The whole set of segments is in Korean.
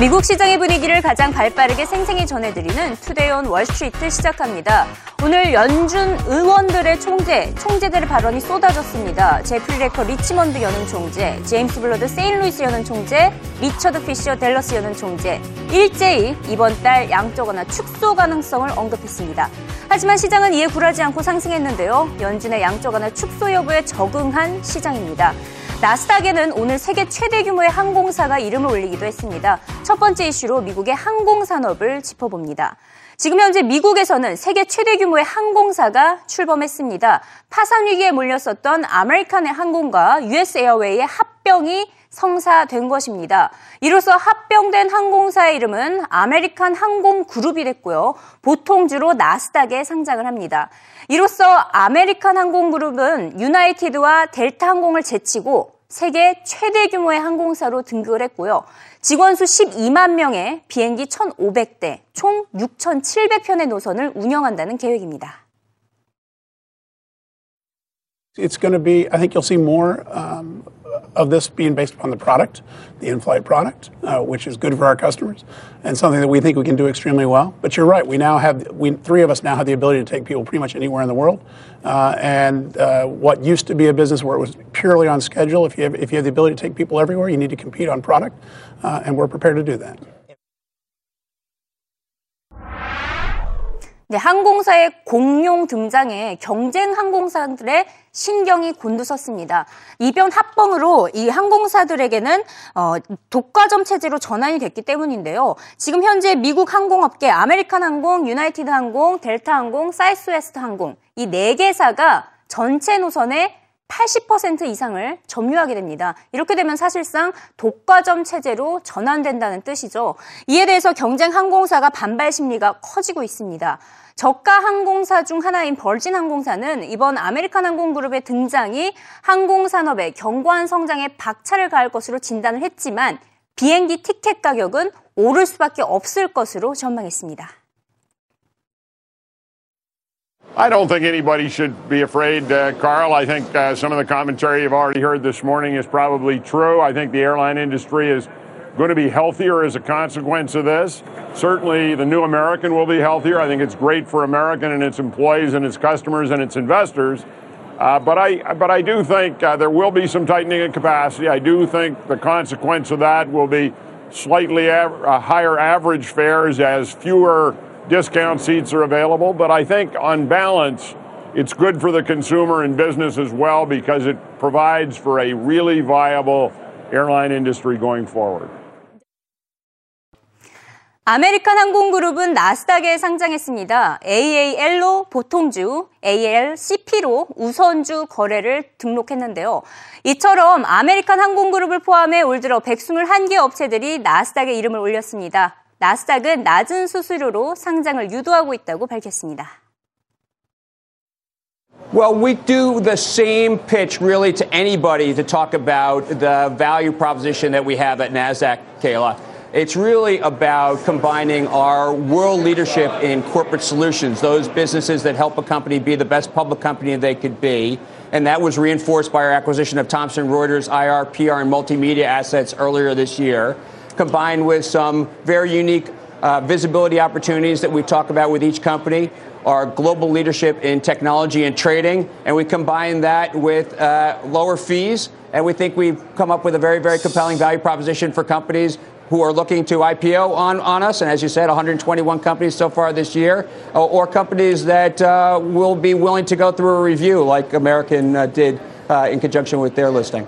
미국 시장의 분위기를 가장 발빠르게 생생히 전해드리는 Today on Wall Street 시작합니다. 오늘 연준 위원들의 총재, 총재들의 발언이 쏟아졌습니다. 제프리 레커 리치먼드 연은 총재, 제임스 불러드 세인트루이스 연은 총재, 리처드 피셔 댈러스 연은 총재, 일제히 이번 달 양적 완화 축소 가능성을 언급했습니다. 하지만 시장은 이에 굴하지 않고 상승했는데요. 연준의 양적 완화 축소 여부에 적응한 시장입니다. 나스닥에는 오늘 세계 최대 규모의 항공사가 이름을 올리기도 했습니다. 첫 번째 이슈로 미국의 항공산업을 짚어봅니다. 지금 현재 미국에서는 세계 최대 규모의 항공사가 출범했습니다. 파산 위기에 몰렸었던 아메리칸의 항공과 US 에어웨이의 합병이 성사된 것입니다. 이로써 합병된 항공사의 이름은 아메리칸 항공 그룹이 됐고요. 보통주로 나스닥에 상장을 합니다. 이로써 아메리칸 항공 그룹은 유나이티드와 델타 항공을 제치고 세계 최대 규모의 항공사로 등극을 했고요. 직원 수 12만 명의 비행기 1,500대, 총 6,700편의 노선을 운영한다는 계획입니다. It's going to be, I think you'll see more um, of this being based upon the product, the in-flight product, uh, which is good for our customers and something that we think we can do extremely well. But you're right, we now have, we, three of us now have the ability to take people pretty much anywhere in the world. Uh, and uh, what used to be a business where it was purely on schedule, if you have, if you have the ability to take people everywhere, you need to compete on product, uh, and we're prepared to do that. 네, 항공사의 공룡 등장에 경쟁 항공사들의 신경이 곤두섰습니다. 이변 합병으로 이 항공사들에게는 어, 독과점 체제로 전환이 됐기 때문인데요. 지금 현재 미국 항공업계 아메리칸 항공, 유나이티드 항공, 델타 항공, 사이스웨스트 항공 이 네 개사가 전체 노선의 80% 이상을 점유하게 됩니다. 이렇게 되면 사실상 독과점 체제로 전환된다는 뜻이죠. 이에 대해서 경쟁 항공사가 반발 심리가 커지고 있습니다. 저가 항공사 중 하나인 버진 항공사는 이번 아메리칸 항공그룹의 등장이 항공산업의 견고한 성장에 박차를 가할 것으로 진단을 했지만 비행기 티켓 가격은 오를 수밖에 없을 것으로 전망했습니다. I don't think anybody should be afraid, uh, Carl. I think uh, some of the commentary you've already heard this morning is probably true. I think the airline industry is going to be healthier as a consequence of this. Certainly, the new American will be healthier. I think it's great for American and its employees and its customers and its investors. Uh, but I, but I do think uh, there will be some tightening of capacity. I do think the consequence of that will be slightly av- uh, higher average fares as fewer discount seats are available. But I think on balance, it's good for the consumer and business as well because it provides for a really viable airline industry going forward. 아메리칸 항공그룹은 나스닥에 상장했습니다. AAL로 보통주, ALCP로 우선주 거래를 등록했는데요. 이처럼 아메리칸 항공그룹을 포함해 올 들어 121개 업체들이 나스닥에 이름을 올렸습니다. 나스닥은 낮은 수수료로 상장을 유도하고 있다고 밝혔습니다. Well, we do the same pitch really to anybody to talk about the value proposition that we have at NASDAQ, Kayla. It's really about combining our world leadership in corporate solutions, those businesses that help a company be the best public company they could be. And that was reinforced by our acquisition of Thomson Reuters IR, PR, and multimedia assets earlier this year, combined with some very unique uh, visibility opportunities that we talk about with each company, our global leadership in technology and trading, and we combine that with uh, lower fees. And we think we've come up with a very, very compelling value proposition for companies who are looking to IPO on, on us, and as you said, 121 companies so far this year, or, or companies that uh, will be willing to go through a review like American uh, did uh, in conjunction with their listing.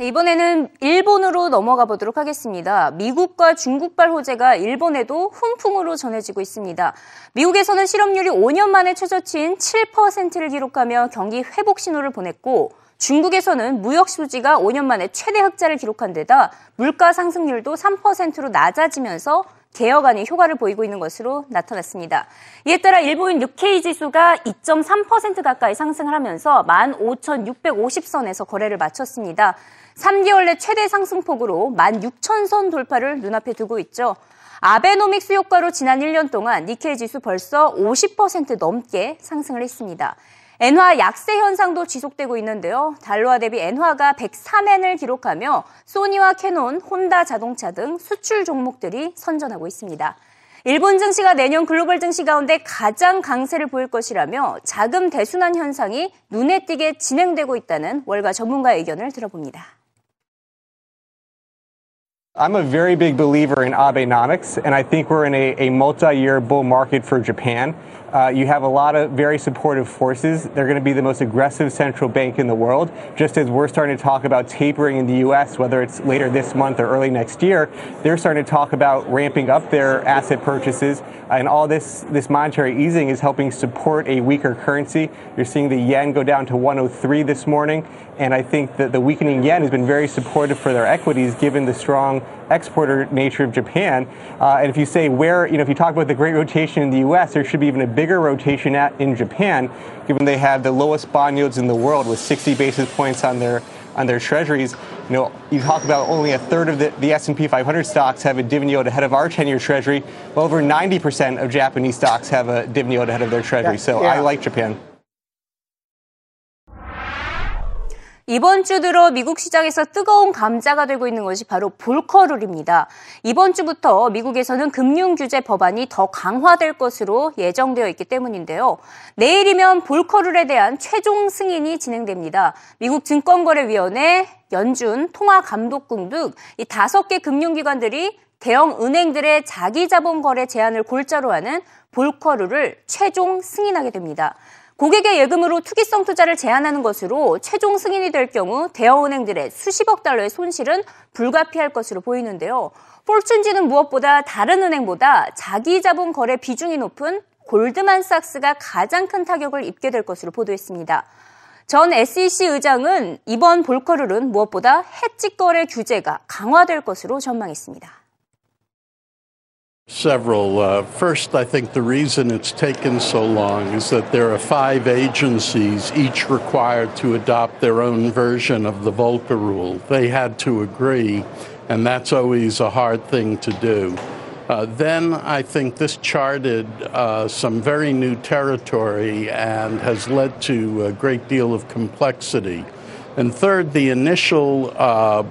이번에는 일본으로 넘어가 보도록 하겠습니다. 미국과 중국발 호재가 일본에도 훈풍으로 전해지고 있습니다. 미국에서는 실업률이 5년 만에 최저치인 7%를 기록하며 경기 회복 신호를 보냈고 중국에서는 무역 수지가 5년 만에 최대 흑자를 기록한 데다 물가 상승률도 3%로 낮아지면서 개혁안이 효과를 보이고 있는 것으로 나타났습니다. 이에 따라 일본 뉴케이 지수가 2.3% 가까이 상승을 하면서 15,650선에서 거래를 마쳤습니다. 3개월 내 최대 상승폭으로 16,000선 돌파를 눈앞에 두고 있죠. 아베노믹스 효과로 지난 1년 동안 니케이 지수 벌써 50% 넘게 상승을 했습니다. 엔화 약세 현상도 지속되고 있는데요. 달러화 대비 엔화가 103엔을 기록하며 소니와 캐논, 혼다 자동차 등 수출 종목들이 선전하고 있습니다. 일본 증시가 내년 글로벌 증시 가운데 가장 강세를 보일 것이라며 자금 대순환 현상이 눈에 띄게 진행되고 있다는 월가 전문가 의견을 들어봅니다. I'm a very big believer in Abenomics, and I think we're in a, a multi year bull market for Japan. Uh, you have a lot of very supportive forces. They're going to be the most aggressive central bank in the world, just as we're starting to talk about tapering in the U.S., whether it's later this month or early next year. They're starting to talk about ramping up their asset purchases, and all this, this monetary easing is helping support a weaker currency. You're seeing the yen go down to 103 this morning, and I think that the weakening yen has been very supportive for their equities given the strong exporter nature of Japan. Uh, and if you say where, you know, if you talk about the great rotation in the U.S., there should be even a bigger rotation at, in Japan, given they have the lowest bond yields in the world with 60 basis points on their on their treasuries. You know, you talk about only a third of the, the S&P 500 stocks have a dividend yield ahead of our 10-year treasury. Well, over 90% of Japanese stocks have a dividend yield ahead of their treasury. Yeah, so yeah. I like Japan. 이번 주 들어 미국 시장에서 뜨거운 감자가 되고 있는 것이 바로 볼커룰입니다. 이번 주부터 미국에서는 금융 규제 법안이 더 강화될 것으로 예정되어 있기 때문인데요. 내일이면 볼커룰에 대한 최종 승인이 진행됩니다. 미국 증권거래위원회, 연준, 통화감독국 등 이 다섯 개 금융기관들이 대형 은행들의 자기 자본 거래 제한을 골자로 하는 볼커룰을 최종 승인하게 됩니다. 고객의 예금으로 투기성 투자를 제한하는 것으로 최종 승인이 될 경우 대형은행들의 수십억 달러의 손실은 불가피할 것으로 보이는데요. 폴춘지는 무엇보다 다른 은행보다 자기 자본 거래 비중이 높은 골드만삭스가 가장 큰 타격을 입게 될 것으로 보도했습니다. 전 SEC 의장은 이번 볼커룰은 무엇보다 해지 거래 규제가 강화될 것으로 전망했습니다. Several. Uh, first, I think the reason it's taken so long is that there are five agencies, each required to adopt their own version of the Volcker rule. They had to agree, and that's always a hard thing to do. Uh, then I think this charted uh, some very new territory and has led to a great deal of complexity. And third, the initial uh,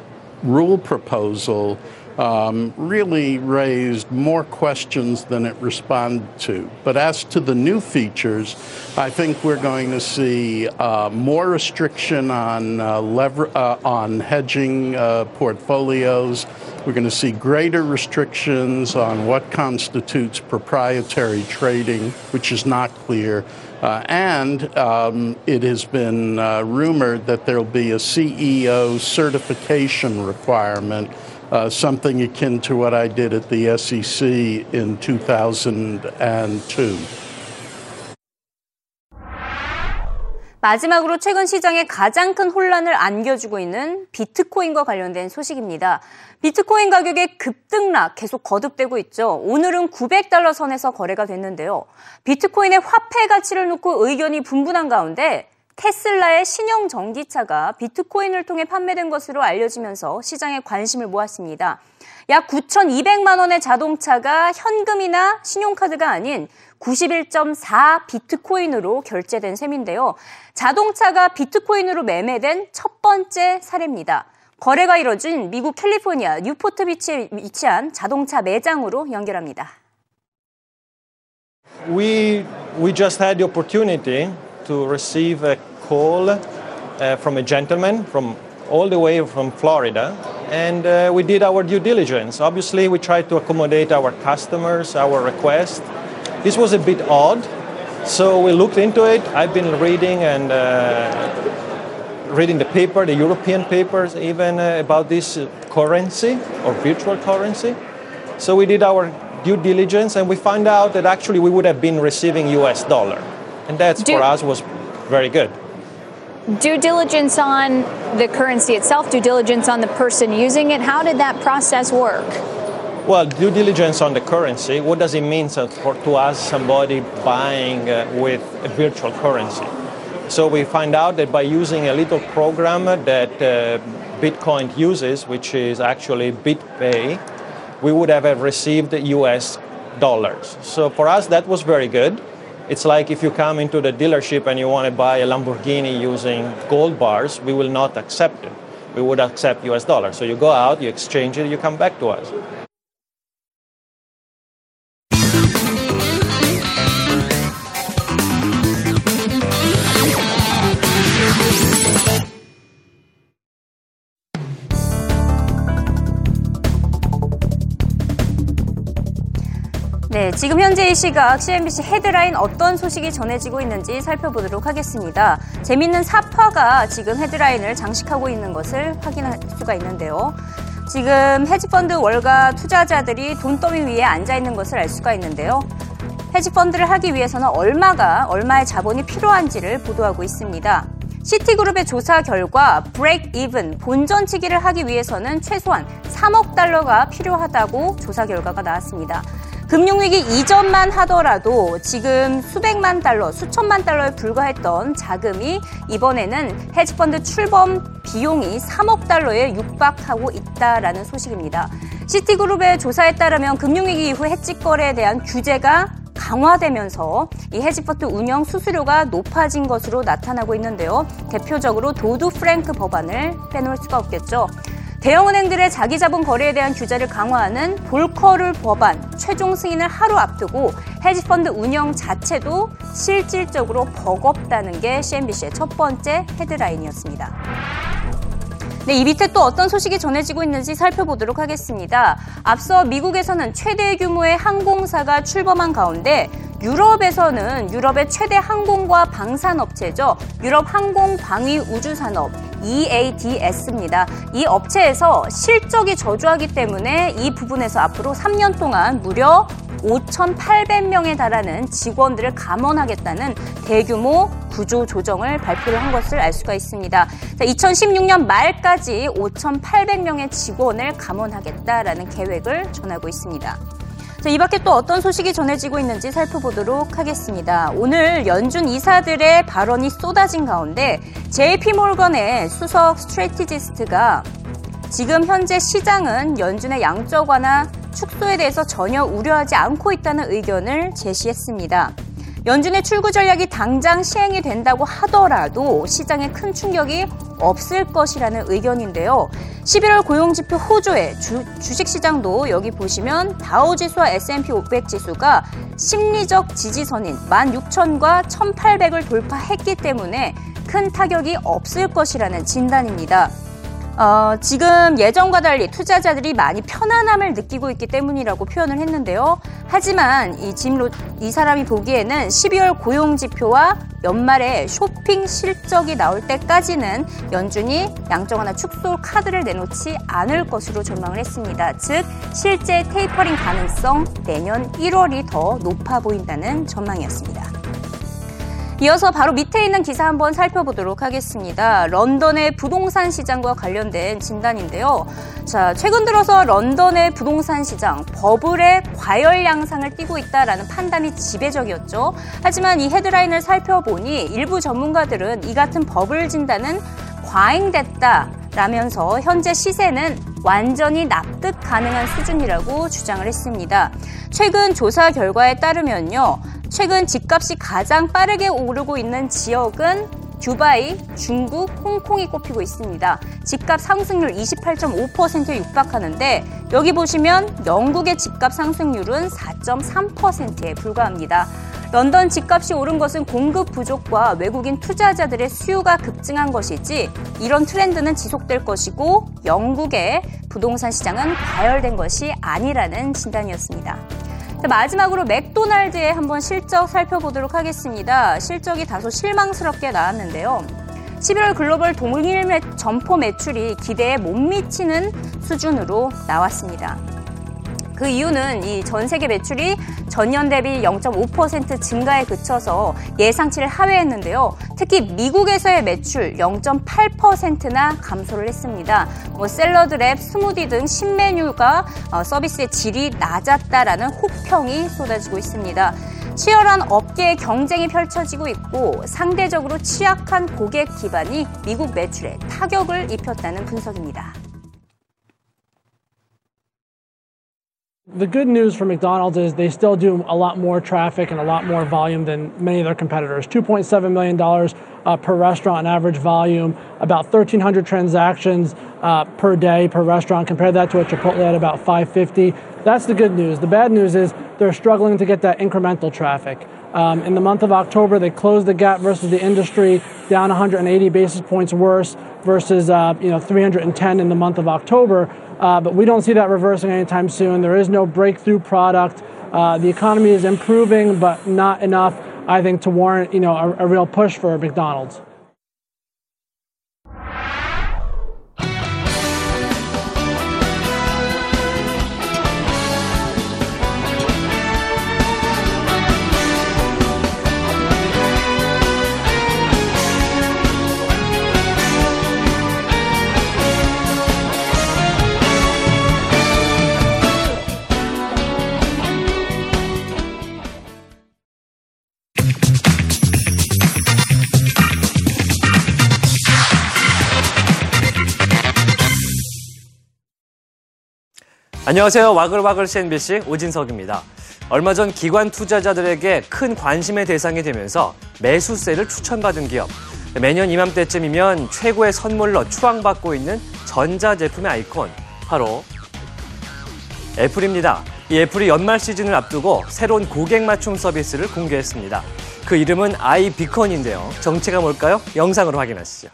rule proposal um, really raised more questions than it responded to. But as to the new features, I think we're going to see uh, more restriction on uh, lever- uh, on hedging uh, portfolios. We're going to see greater restrictions on what constitutes proprietary trading, which is not clear. Uh, and um, it has been uh, rumored that there'll be a CEO certification requirement uh, something akin to what I did at the SEC in 2002. 마지막으로 최근 시장에 가장 큰 혼란을 안겨주고 있는 비트코인과 관련된 소식입니다. 비트코인 가격의 급등락 계속 거듭되고 있죠. 오늘은 900달러 선에서 거래가 됐는데요. 비트코인의 화폐 가치를 놓고 의견이 분분한 가운데 테슬라의 신형 전기차가 비트코인을 통해 판매된 것으로 알려지면서 시장에 관심을 모았습니다. 약 9,200만 원의 자동차가 현금이나 신용카드가 아닌 91.4 비트코인으로 결제된 셈인데요. 자동차가 비트코인으로 매매된 첫 번째 사례입니다. 거래가 이뤄진 미국 캘리포니아 뉴포트 비치에 위치한 자동차 매장으로 연결합니다. We we just had the opportunity to receive a call uh, from a gentleman from all the way from Florida, and uh, we did our due diligence. Obviously, we tried to accommodate our customers, our request. This was a bit odd, so we looked into it. I've been reading and. Uh, reading the paper, the European papers, even uh, about this currency or virtual currency. So we did our due diligence and we found out that actually we would have been receiving US dollar. And that Do- for us was very good. Due diligence on the currency itself, due diligence on the person using it. How did that process work? Well, due diligence on the currency, what does it mean for, to us, somebody buying uh, with a virtual currency? So we find out that by using a little program that uh, Bitcoin uses, which is actually BitPay, we would have received US dollars. So for us, that was very good. It's like if you come into the dealership and you want to buy a Lamborghini using gold bars, we will not accept it. We would accept US dollars. So you go out, you exchange it, you come back to us. 지금 현재 이 시각 CNBC 헤드라인 어떤 소식이 전해지고 있는지 살펴보도록 하겠습니다. 재밌는 사파가 지금 헤드라인을 장식하고 있는 것을 확인할 수가 있는데요. 지금 헤지펀드 월가 투자자들이 돈더미 위에 앉아 있는 것을 알 수가 있는데요. 헤지펀드를 하기 위해서는 얼마가 얼마의 자본이 필요한지를 보도하고 있습니다. 시티그룹의 조사 결과 브레이크 이븐 본전치기를 하기 위해서는 최소한 3억 달러가 필요하다고 조사 결과가 나왔습니다. 금융위기 이전만 하더라도 지금 수백만 달러, 수천만 달러에 불과했던 자금이 이번에는 헤지펀드 출범 비용이 3억 달러에 육박하고 있다라는 소식입니다. 시티그룹의 조사에 따르면 금융위기 이후 해지 거래에 대한 규제가 강화되면서 이 헤지펀드 운영 수수료가 높아진 것으로 나타나고 있는데요. 대표적으로 도드 프랭크 법안을 빼놓을 수가 없겠죠. 대형은행들의 자기자본 거래에 대한 규제를 강화하는 볼커를 법안 최종 승인을 하루 앞두고 헤지펀드 운영 자체도 실질적으로 버겁다는 게 CNBC의 첫 번째 헤드라인이었습니다. 네, 이 밑에 또 어떤 소식이 전해지고 있는지 살펴보도록 하겠습니다. 앞서 미국에서는 최대 규모의 항공사가 출범한 가운데 유럽에서는 유럽의 최대 항공과 방산업체죠. 유럽 항공 방위 우주 산업 EADS입니다. 이 업체에서 실적이 저조하기 때문에 이 부분에서 앞으로 3년 동안 무려 5,800명에 달하는 직원들을 감원하겠다는 대규모 구조 조정을 발표를 한 것을 알 수가 있습니다. 자, 2016년 말까지 5,800명의 직원을 감원하겠다라는 계획을 전하고 있습니다. 자, 이 밖에 또 어떤 소식이 전해지고 있는지 살펴보도록 하겠습니다. 오늘 연준 이사들의 발언이 쏟아진 가운데 JP몰건의 수석 스트레티지스트가 지금 현재 시장은 연준의 양적 완화 축소에 대해서 전혀 우려하지 않고 있다는 의견을 제시했습니다. 연준의 출구 전략이 당장 시행이 된다고 하더라도 시장에 큰 충격이 없을 것이라는 의견인데요. 11월 고용지표 호조에 주, 주식시장도 여기 보시면 다우지수와 S&P 500 지수가 심리적 지지선인 16,000과 1,800을 돌파했기 때문에 큰 타격이 없을 것이라는 진단입니다. 어, 지금 예전과 달리 투자자들이 많이 편안함을 느끼고 있기 때문이라고 표현을 했는데요. 하지만 이 짐로 이 사람이 보기에는 12월 고용 지표와 연말에 쇼핑 실적이 나올 때까지는 연준이 양적 완화 축소 카드를 내놓지 않을 것으로 전망을 했습니다. 즉 실제 테이퍼링 가능성 내년 1월이 더 높아 보인다는 전망이었습니다. 이어서 바로 밑에 있는 기사 한번 살펴보도록 하겠습니다. 런던의 부동산 시장과 관련된 진단인데요. 자, 최근 들어서 런던의 부동산 시장 버블의 과열 양상을 띠고 있다라는 판단이 지배적이었죠. 하지만 이 헤드라인을 살펴보니 일부 전문가들은 이 같은 버블 진단은 과잉됐다. 라면서 현재 시세는 완전히 납득 가능한 수준이라고 주장을 했습니다. 최근 조사 결과에 따르면요. 최근 집값이 가장 빠르게 오르고 있는 지역은 두바이, 중국, 홍콩이 꼽히고 있습니다. 집값 상승률 28.5%에 육박하는데 여기 보시면 영국의 집값 상승률은 4.3%에 불과합니다. 런던 집값이 오른 것은 공급 부족과 외국인 투자자들의 수요가 급증한 것이지 이런 트렌드는 지속될 것이고 영국의 부동산 시장은 과열된 것이 아니라는 진단이었습니다. 마지막으로 맥도날드의 한번 실적 살펴보도록 하겠습니다. 실적이 다소 실망스럽게 나왔는데요. 11월 글로벌 동일 매, 점포 매출이 기대에 못 미치는 수준으로 나왔습니다. 그 이유는 이 전 세계 매출이 전년 대비 0.5% 증가에 그쳐서 예상치를 하회했는데요. 특히 미국에서의 매출 0.8%나 감소를 했습니다. 뭐 샐러드 랩, 스무디 등 신메뉴가 어, 서비스의 질이 낮았다라는 혹평이 쏟아지고 있습니다. 치열한 업계의 경쟁이 펼쳐지고 있고 상대적으로 취약한 고객 기반이 미국 매출에 타격을 입혔다는 분석입니다. The good news for McDonald's is they still do a lot more traffic and a lot more volume than many of their competitors. $2.7 million uh, per restaurant average volume, about 1,300 transactions uh, per day per restaurant. Compare that to a Chipotle at about 550. That's the good news. The bad news is they're struggling to get that incremental traffic. Um, in the month of October, they closed the gap versus the industry, down 180 basis points worse versus uh, you know 310 in the month of October. Uh, but we don't see that reversing anytime soon. There is no breakthrough product. Uh, the economy is improving, but not enough, I think, to warrant you know a, a real push for McDonald's. 안녕하세요. 와글와글 CNBC 오진석입니다. 얼마 전 기관 투자자들에게 큰 관심의 대상이 되면서 매수세를 추천받은 기업. 매년 이맘때쯤이면 최고의 선물로 추앙받고 있는 전자제품의 아이콘, 바로 애플입니다. 이 애플이 연말 시즌을 앞두고 새로운 고객 맞춤 서비스를 공개했습니다. 그 이름은 아이비컨인데요. 정체가 뭘까요? 영상으로 확인하시죠.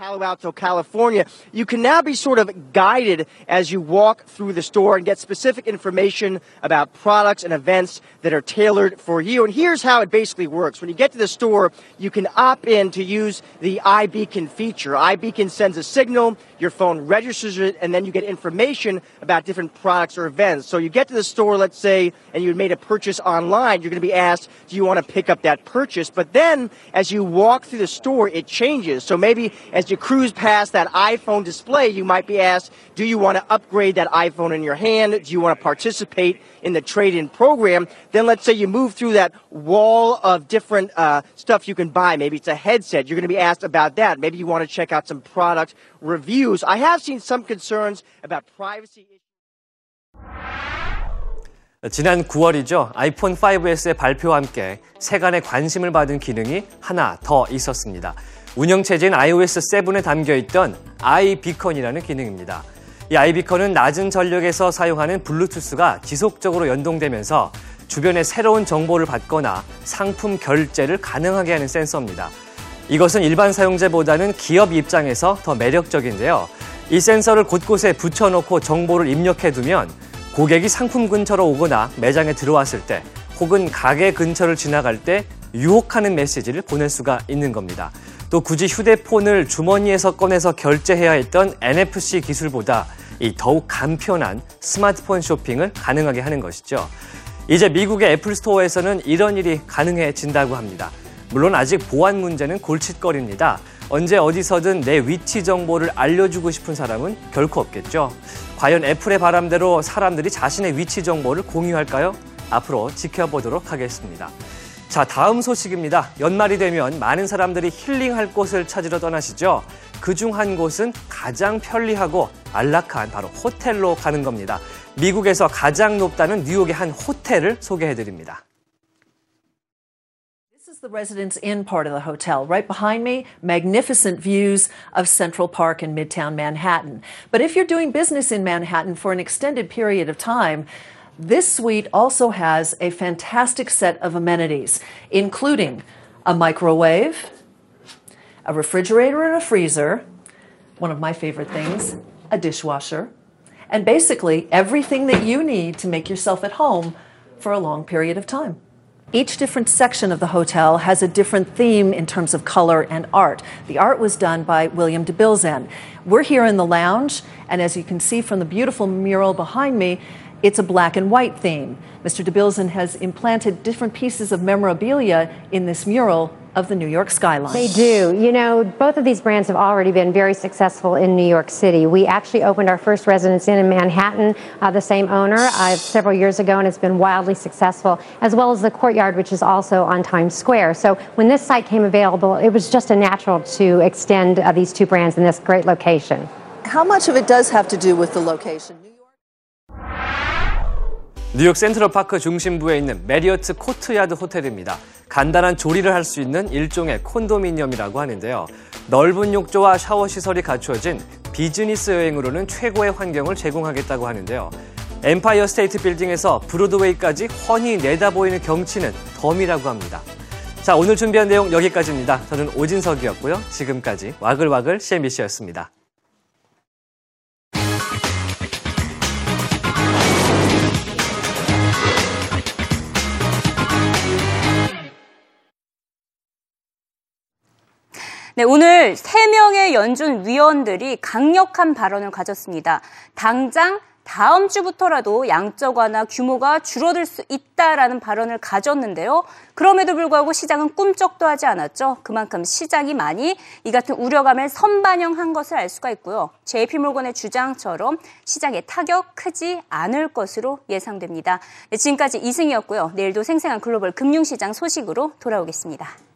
Palo Alto, California, you can now be sort of guided as you walk through the store and get specific information about products and events that are tailored for you. And here's how it basically works. When you get to the store, you can opt in to use the iBeacon feature. iBeacon sends a signal, your phone registers it, and then you get information about different products or events. So you get to the store, let's say, and you made a purchase online, you're going to be asked, do you want to pick up that purchase? But then as you walk through the store, it changes. So maybe as you cruise past that iPhone display, you might be asked, do you want to upgrade that iPhone in your hand? Do you want to participate in the trade-in program? Then let's say you move through that wall of different uh, stuff you can buy. Maybe it's a headset. You're going to be asked about that. Maybe you want to check out some product reviews. I have seen some concerns about privacy 지난 9월이죠. 아이폰 5S의 발표와 함께 세간의 관심을 받은 기능이 하나 더 있었습니다. 운영체제인 iOS 7에 담겨 있던 아이비컨이라는 기능입니다. 이 아이비컨은 낮은 전력에서 사용하는 블루투스가 지속적으로 연동되면서 주변의 새로운 정보를 받거나 상품 결제를 가능하게 하는 센서입니다. 이것은 일반 사용자보다는 기업 입장에서 더 매력적인데요. 이 센서를 곳곳에 붙여놓고 정보를 입력해두면 고객이 상품 근처로 오거나 매장에 들어왔을 때 혹은 가게 근처를 지나갈 때 유혹하는 메시지를 보낼 수가 있는 겁니다. 또 굳이 휴대폰을 주머니에서 꺼내서 결제해야 했던 NFC 기술보다 이 더욱 간편한 스마트폰 쇼핑을 가능하게 하는 것이죠. 이제 미국의 애플 스토어에서는 이런 일이 가능해진다고 합니다. 물론 아직 보안 문제는 골칫거리입니다. 언제 어디서든 내 위치 정보를 알려주고 싶은 사람은 결코 없겠죠. 과연 애플의 바람대로 사람들이 자신의 위치 정보를 공유할까요? 앞으로 지켜보도록 하겠습니다. 자, 다음 소식입니다. 연말이 되면 많은 사람들이 힐링할 곳을 찾으러 떠나시죠. 그 중 한 곳은 가장 편리하고 안락한 바로 호텔로 가는 겁니다. 미국에서 가장 높다는 뉴욕의 한 호텔을 소개해 드립니다. The Residence Inn part of the hotel. Right behind me, magnificent views of Central Park and Midtown Manhattan. But if you're doing business in Manhattan for an extended period of time, this suite also has a fantastic set of amenities, including a microwave, a refrigerator and a freezer, one of my favorite things, a dishwasher, and basically everything that you need to make yourself at home for a long period of time. Each different section of the hotel has a different theme in terms of color and art. The art was done by William de Bilzen. We're here in the lounge, and as you can see from the beautiful mural behind me, it's a black and white theme. Mr. de Bilzen has implanted different pieces of memorabilia in this mural of the New York skyline. They do. You know, both of these brands have already been very successful in New York City. We actually opened our first Residence Inn in Manhattan, uh, the same owner, uh, several years ago, and it's been wildly successful, as well as the Courtyard, which is also on Times Square. So when this site came available, it was just a natural to extend uh, these two brands in this great location. How much of it does have to do with the location? 뉴욕 센트럴파크 중심부에 있는 메리어트 코트야드 호텔입니다. 간단한 조리를 할 수 있는 일종의 콘도미니엄이라고 하는데요. 넓은 욕조와 샤워 시설이 갖추어진 비즈니스 여행으로는 최고의 환경을 제공하겠다고 하는데요. 엠파이어 스테이트 빌딩에서 브로드웨이까지 훤히 내다보이는 경치는 덤이라고 합니다. 자, 오늘 준비한 내용 여기까지입니다. 저는 오진석이었고요. 지금까지 와글와글 CNBC였습니다. 네, 오늘 세명의 연준 위원들이 강력한 발언을 가졌습니다. 당장 다음 주부터라도 양적 완화 규모가 줄어들 수 있다라는 발언을 가졌는데요. 그럼에도 불구하고 시장은 꿈쩍도 하지 않았죠. 그만큼 시장이 많이 이 같은 우려감을 선반영한 것을 알 수가 있고요. JP몰건의 주장처럼 시장의 타격 크지 않을 것으로 예상됩니다. 네, 지금까지 이승이었고요. 내일도 생생한 글로벌 금융시장 소식으로 돌아오겠습니다.